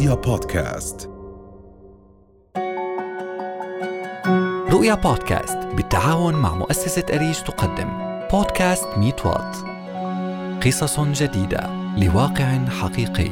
رؤيا بودكاست. رؤيا بودكاست بالتعاون مع مؤسسة أريج تقدم. بودكاست ميت وات. قصص جديدة لواقع حقيقي.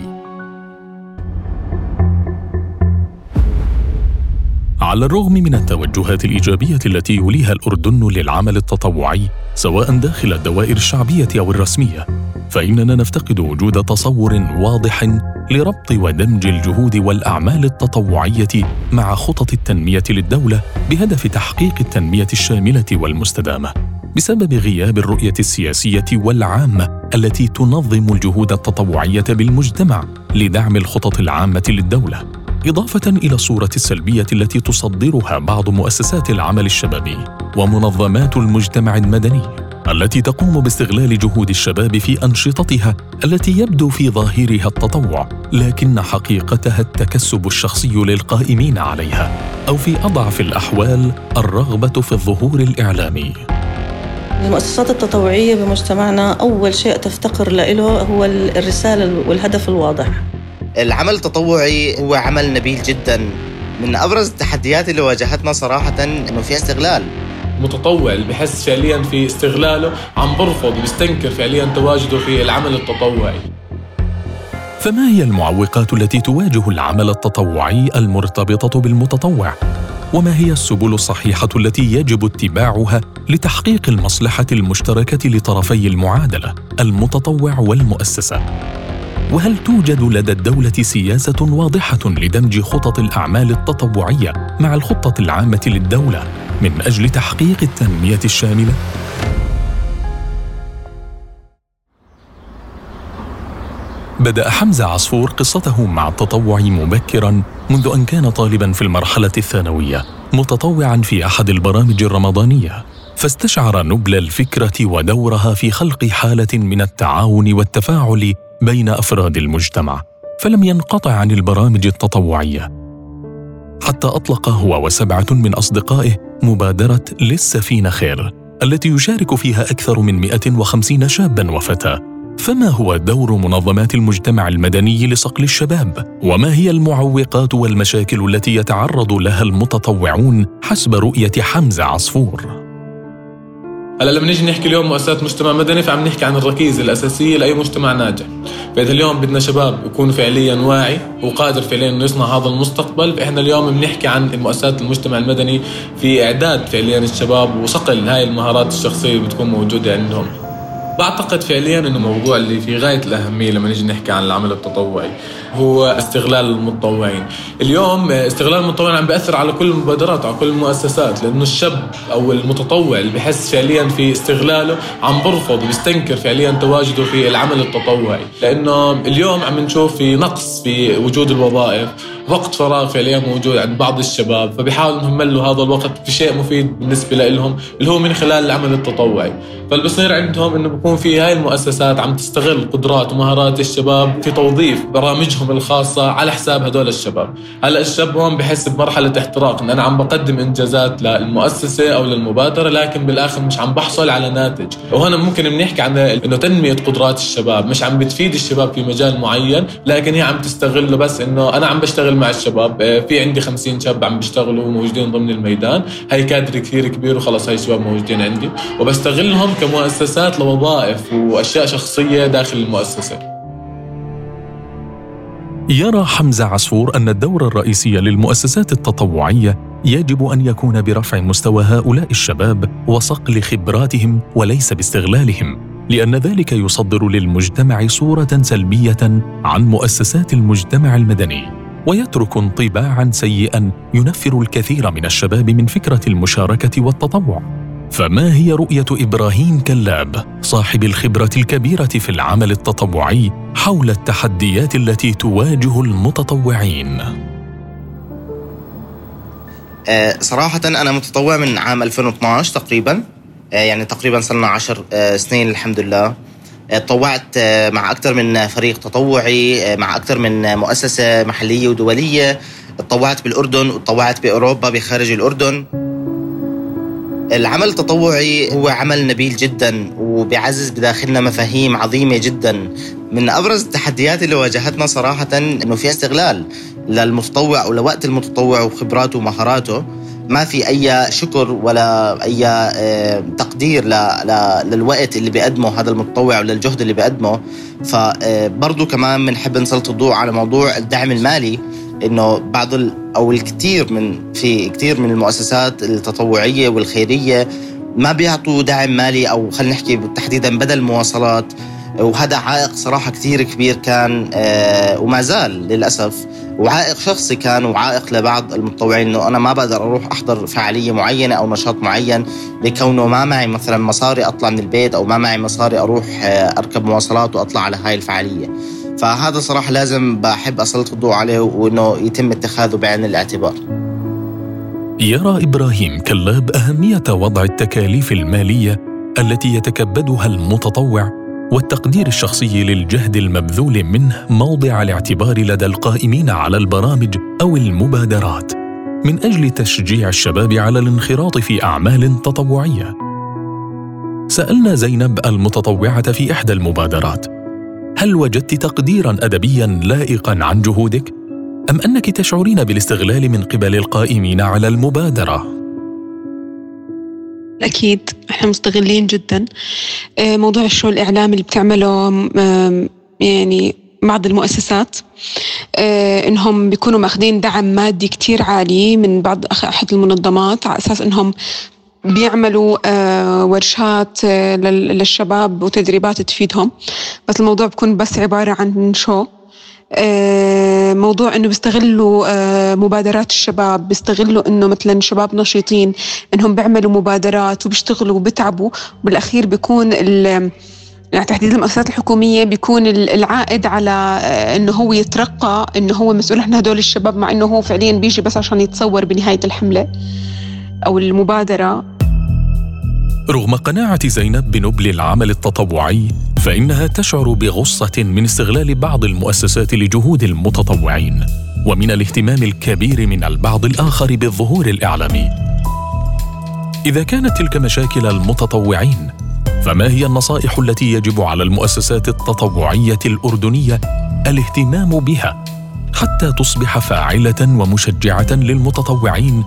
على الرغم من التوجهات الإيجابية التي يوليها الأردن للعمل التطوعي سواء داخل الدوائر الشعبية أو الرسمية فإننا نفتقد وجود تصور واضح لربط ودمج الجهود والأعمال التطوعية مع خطط التنمية للدولة بهدف تحقيق التنمية الشاملة والمستدامة. بسبب غياب الرؤية السياسية والعامة التي تنظم الجهود التطوعية بالمجتمع لدعم الخطط العامة للدولة إضافة إلى الصورة السلبية التي تصدرها بعض مؤسسات العمل الشبابي ومنظمات المجتمع المدني. التي تقوم باستغلال جهود الشباب في أنشطتها التي يبدو في ظاهرها التطوع لكن حقيقتها التكسب الشخصي للقائمين عليها أو في أضعف الأحوال الرغبة في الظهور الإعلامي. المؤسسات التطوعية بمجتمعنا أول شيء تفتقر له هو الرسالة والهدف الواضح. العمل التطوعي هو عمل نبيل جدا. من أبرز التحديات اللي واجهتنا صراحة إنه في استغلال. متطوع اللي بحس فعليا في استغلاله عم برفض وبيستنكر فعليا تواجده في العمل التطوعي. فما هي المعوقات التي تواجه العمل التطوعي المرتبطة بالمتطوع؟ وما هي السبل الصحيحة التي يجب اتباعها لتحقيق المصلحة المشتركة لطرفي المعادلة المتطوع والمؤسسة؟ وهل توجد لدى الدولة سياسة واضحة لدمج خطط الأعمال التطوعية مع الخطة العامة للدولة؟ من أجل تحقيق التنمية الشاملة؟ بدأ حمزة عصفور قصته مع التطوع مبكرا منذ أن كان طالبا في المرحلة الثانوية متطوعا في أحد البرامج الرمضانية فاستشعر نبل الفكرة ودورها في خلق حالة من التعاون والتفاعل بين أفراد المجتمع فلم ينقطع عن البرامج التطوعية حتى أطلق هو وسبعة من أصدقائه مبادرة للسفينة خير التي يشارك فيها أكثر من 150 شابا وفتاة. فما هو دور منظمات المجتمع المدني لصقل الشباب؟ وما هي المعوقات والمشاكل التي يتعرض لها المتطوعون حسب رؤية حمزة عصفور؟ هلا لما نيجي نحكي اليوم مؤسسات مجتمع مدني فعم نحكي عن الركيزه الأساسية لأي مجتمع ناجح. فإذا اليوم بدنا شباب يكون فعليا واعي وقادر فعليا إنه يصنع هذا المستقبل فإحنا اليوم بنحكي عن مؤسسات المجتمع المدني في إعداد فعليا الشباب وصقل هاي المهارات الشخصية اللي بتكون موجودة عندهم. بعتقد فعليا إنه موضوع اللي في غاية الأهمية لما نيجي نحكي عن العمل التطوعي. هو استغلال المتطوعين. اليوم استغلال المتطوعين عم بيأثر على كل المبادرات على كل المؤسسات لأنه الشاب أو المتطوع اللي بحس فعليا في استغلاله عم برفض وبيستنكر فعليا تواجده في العمل التطوعي. لأنه اليوم عم نشوف في نقص في وجود الوظائف وقت فراغ فعليا موجود عند بعض الشباب فبيحاولوا إنهم يملوا هذا الوقت في شيء مفيد بالنسبة لهم اللي هو من خلال العمل التطوعي. فالبصير عندهم إنه بكون في هاي المؤسسات عم تستغل قدرات ومهارات الشباب في توظيف برامجهم الخاصة على حساب هدول الشباب. هلأ الشاب هون بحس بمرحلة احتراق ان أنا عم بقدم إنجازات للمؤسسة أو للمبادرة لكن بالآخر مش عم بحصل على ناتج. وهنا ممكن بنحكي عن إنه تنمية قدرات الشباب. مش عم بتفيد الشباب في مجال معين لكن هي عم تستغله بس إنه أنا عم بشتغل مع الشباب. آه، في عندي 50 شاب عم بيشتغلوا وموجودين ضمن الميدان. هي كادر كثير كبير وخلص هاي الشباب موجودين عندي. وبستغلهم كمؤسسات لوظائف وأشياء شخصية داخل المؤسسة. يرى حمزة عصفور أن الدور الرئيسي للمؤسسات التطوعية يجب أن يكون برفع مستوى هؤلاء الشباب وصقل خبراتهم وليس باستغلالهم لأن ذلك يصدر للمجتمع صورة سلبية عن مؤسسات المجتمع المدني ويترك انطباعا سيئا ينفر الكثير من الشباب من فكرة المشاركة والتطوع. فما هي رؤية إبراهيم كلاب صاحب الخبرة الكبيرة في العمل التطوعي حول التحديات التي تواجه المتطوعين؟ آه، صراحة أنا متطوع من عام 2012 تقريبا. آه، يعني تقريبا صرنا عشر آه، سنين الحمد لله. تطوعت مع أكثر من فريق تطوعي مع أكثر من مؤسسة محلية ودولية. تطوعت بالأردن وتطوعت بأوروبا بخارج الأردن. العمل التطوعي هو عمل نبيل جدا وبيعزز بداخلنا مفاهيم عظيمة جدا. من أبرز التحديات اللي واجهتنا صراحة أنه في استغلال للمتطوع أو لوقت المتطوع وخبراته ومهاراته. ما في أي شكر ولا أي آه، تقدير للوقت اللي بيقدمه هذا المتطوع وللجهد اللي بيقدمه. فبرضه كمان بنحب نسلط الضوء على موضوع الدعم المالي. إنه بعض أو الكثير من في كثير من المؤسسات التطوعية والخيرية ما بيعطوا دعم مالي أو خلينا نحكي تحديدا بدل مواصلات وهذا عائق صراحة كثير كبير كان آه، وما زال للأسف وعائق شخصي كان وعائق لبعض المتطوعين إنه أنا ما بقدر أروح أحضر فعالية معينة أو نشاط معين لكونه ما معي مثلا مصاري أطلع من البيت أو ما معي مصاري أروح آه، أركب مواصلات وأطلع على هاي الفعالية. فهذا صراحة لازم بحب أسلط الضوء عليه وإنه يتم اتخاذه بعين الاعتبار. يرى إبراهيم كلاب أهمية وضع التكاليف المالية التي يتكبدها المتطوع والتقدير الشخصي للجهد المبذول منه موضع الاعتبار لدى القائمين على البرامج أو المبادرات من أجل تشجيع الشباب على الانخراط في أعمال تطوعية سألنا زينب المتطوعة في إحدى المبادرات هل وجدت تقديرا ادبيا لائقا عن جهودك؟ أم أنك تشعرين بالاستغلال من قبل القائمين على المبادرة؟ أكيد إحنا مستغلين جدا. آه، موضوع الشو الإعلامي اللي بتعمله يعني بعض المؤسسات آه، إنهم بيكونوا ماخذين دعم مادي كتير عالي من بعض أحد المنظمات على أساس إنهم بيعملوا آه، ورشات للشباب وتدريبات تفيدهم. بس الموضوع بكون بس عبارة عن شو؟ آه، موضوع إنه بيستغلوا آه، مبادرات الشباب بيستغلوا إنه مثلا شباب نشيطين إنهم بيعملوا مبادرات وبيشتغلوا وبيتعبوا. بالأخير بيكون يعني تحديد المؤسسات الحكومية بيكون العائد على آه، إنه هو يترقى إنه هو مسؤول عن هدول الشباب مع إنه هو فعليا بيجي بس عشان يتصور بنهاية الحملة أو المبادرة. رغم قناعة زينب بنبل العمل التطوعي فإنها تشعر بغصة من استغلال بعض المؤسسات لجهود المتطوعين ومن الاهتمام الكبير من البعض الآخر بالظهور الإعلامي. إذا كانت تلك مشاكل المتطوعين فما هي النصائح التي يجب على المؤسسات التطوعية الأردنية الاهتمام بها حتى تصبح فاعلة ومشجعة للمتطوعين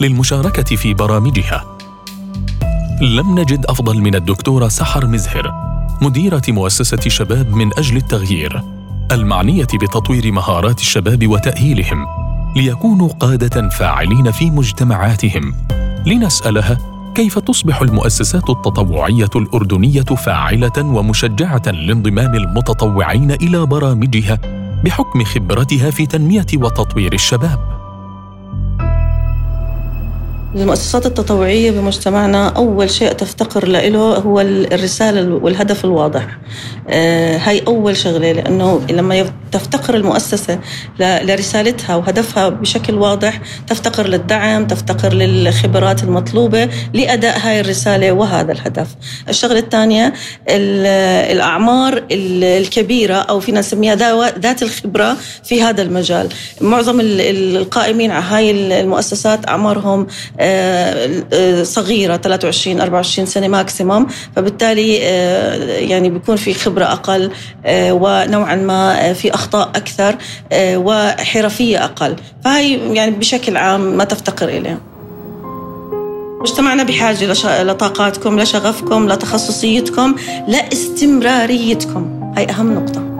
للمشاركة في برامجها؟ لم نجد أفضل من الدكتورة سحر مزهر مديرة مؤسسة شباب من أجل التغيير المعنية بتطوير مهارات الشباب وتأهيلهم ليكونوا قادة فاعلين في مجتمعاتهم. لنسألها كيف تصبح المؤسسات التطوعية الأردنية فاعلة ومشجعة لانضمام المتطوعين إلى برامجها بحكم خبرتها في تنمية وتطوير الشباب؟ المؤسسات التطوعية بمجتمعنا أول شيء تفتقر له هو الرسالة والهدف الواضح. آه، هاي أول شغلة لأنه لما تفتقر المؤسسة لرسالتها وهدفها بشكل واضح تفتقر للدعم تفتقر للخبرات المطلوبة لأداء هاي الرسالة وهذا الهدف. الشغلة الثانية الأعمار الكبيرة أو فينا نسميها ذات الخبرة في هذا المجال. معظم القائمين على هاي المؤسسات أعمارهم آه، صغيرة 23 24 سنة ماكسيموم فبالتالي آه، يعني بيكون في خبرة أقل آه، ونوعا ما في أكثر وحرفية أقل. فهي يعني بشكل عام ما تفتقر إليه مجتمعنا بحاجة لطاقاتكم لشغفكم لتخصصيتكم لاستمراريتكم هاي أهم نقطة.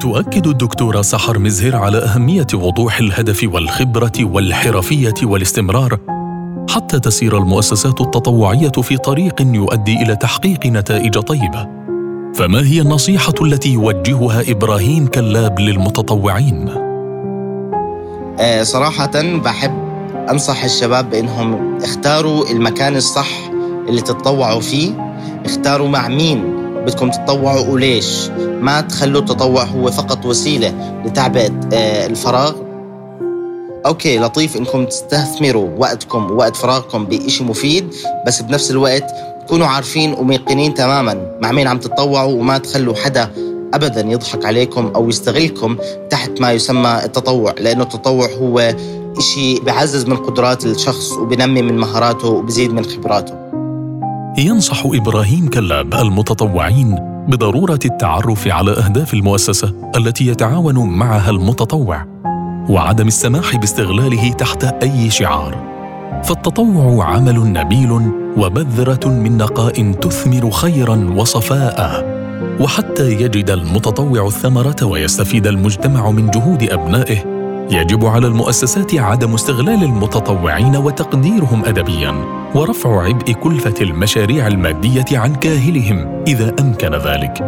تؤكد الدكتورة سحر مزهر على أهمية وضوح الهدف والخبرة والحرفية والاستمرار حتى تسير المؤسسات التطوعية في طريق يؤدي إلى تحقيق نتائج طيبة. فما هي النصيحة التي يوجهها إبراهيم كلاب للمتطوعين؟ آه، صراحة بحب أنصح الشباب بأنهم اختاروا المكان الصح اللي تتطوعوا فيه. اختاروا مع مين بدكم تتطوعوا وليش. ما تخلوا التطوع هو فقط وسيلة لتعبئة آه، الفراغ. أوكي لطيف إنكم تستثمروا وقتكم ووقت فراغكم بشيء مفيد بس بنفس الوقت تكونوا عارفين وميقنين تماما. مع مين عم تتطوعوا وما تخلوا حدا ابدا يضحك عليكم أو يستغلكم تحت ما يسمى التطوع. لأنه التطوع هو إشي بعزز من قدرات الشخص وبنمي من مهاراته وبزيد من خبراته. ينصح إبراهيم كلاب المتطوعين بضرورة التعرف على أهداف المؤسسة التي يتعاون معها المتطوع وعدم السماح باستغلاله تحت أي شعار. فالتطوع عمل نبيل وبذرة من نقاء تثمر خيرا وصفاء. وحتى يجد المتطوع الثمرة ويستفيد المجتمع من جهود أبنائه يجب على المؤسسات عدم استغلال المتطوعين وتقديرهم ادبيا ورفع عبء كلفة المشاريع المادية عن كاهلهم إذا أمكن ذلك.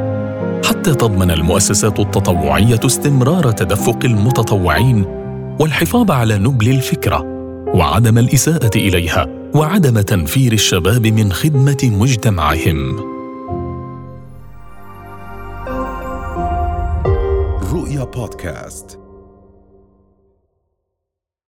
حتى تضمن المؤسسات التطوعية استمرار تدفق المتطوعين والحفاظ على نبل الفكرة. وعدم الإساءة إليها وعدم تنفير الشباب من خدمة مجتمعهم. رؤيا بودكاست.